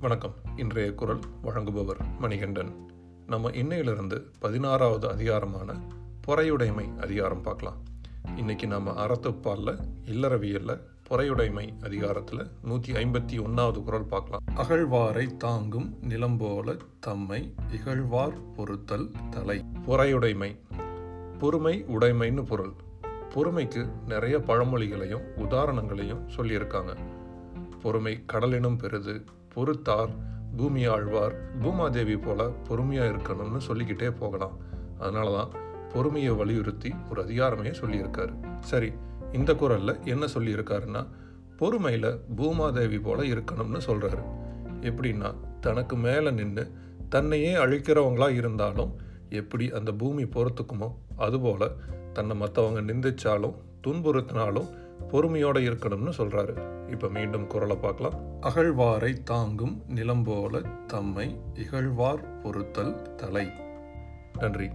வணக்கம். இன்றைய குரல் வழங்குபவர் மணிகண்டன். நம்ம இன்னையிலிருந்து பதினாறாவது அதிகாரமான பொறையுடைமை அதிகாரம் பார்க்கலாம். இன்னைக்கு நம்ம அறத்துப்பாலில் இல்லறவியலில் பொறையுடைமை அதிகாரத்தில் நூற்றி ஐம்பத்தி ஒன்றாவது குரல் பார்க்கலாம். அகழ்வாரை தாங்கும் நிலம் போல தம்மை இகழ்வார் பொறுத்தல் தலை. பொறையுடைமை. பொறுமை உடைமைன்னு பொருள். பொறுமைக்கு நிறைய பழமொழிகளையும் உதாரணங்களையும் சொல்லியிருக்காங்க. பொறுமை கடலினும் பெருது பொறுத்தார் பூமி ஆழ்வார் பூமாதேவி போல பொறுமையாக இருக்கணும்னு சொல்லிக்கிட்டே போகலாம். அதனால தான் பொறுமையை வலியுறுத்தி ஒரு அதிகாரமே சொல்லியிருக்காரு. சரி இந்த குரலில் என்ன சொல்லியிருக்காருன்னா பொறுமையில் பூமாதேவி போல இருக்கணும்னு சொல்கிறாரு எப்படின்னா தனக்கு மேலே நின்று தன்னையே அழிக்கிறவங்களா இருந்தாலும் எப்படி அந்த பூமி பொறுத்துக்குமோ அதுபோல் தன்னை மற்றவங்க நிந்திச்சாலும் துன்புறுத்தினாலும் பொறுமையோட இருக்கணும்னு சொல்றாரு. இப்ப மீண்டும் குரலை பார்க்கலாம். அகழ்வாரை தாங்கும் நிலம் போல தம்மை இகழ்வார் பொறுத்தல் தலை. நன்றி.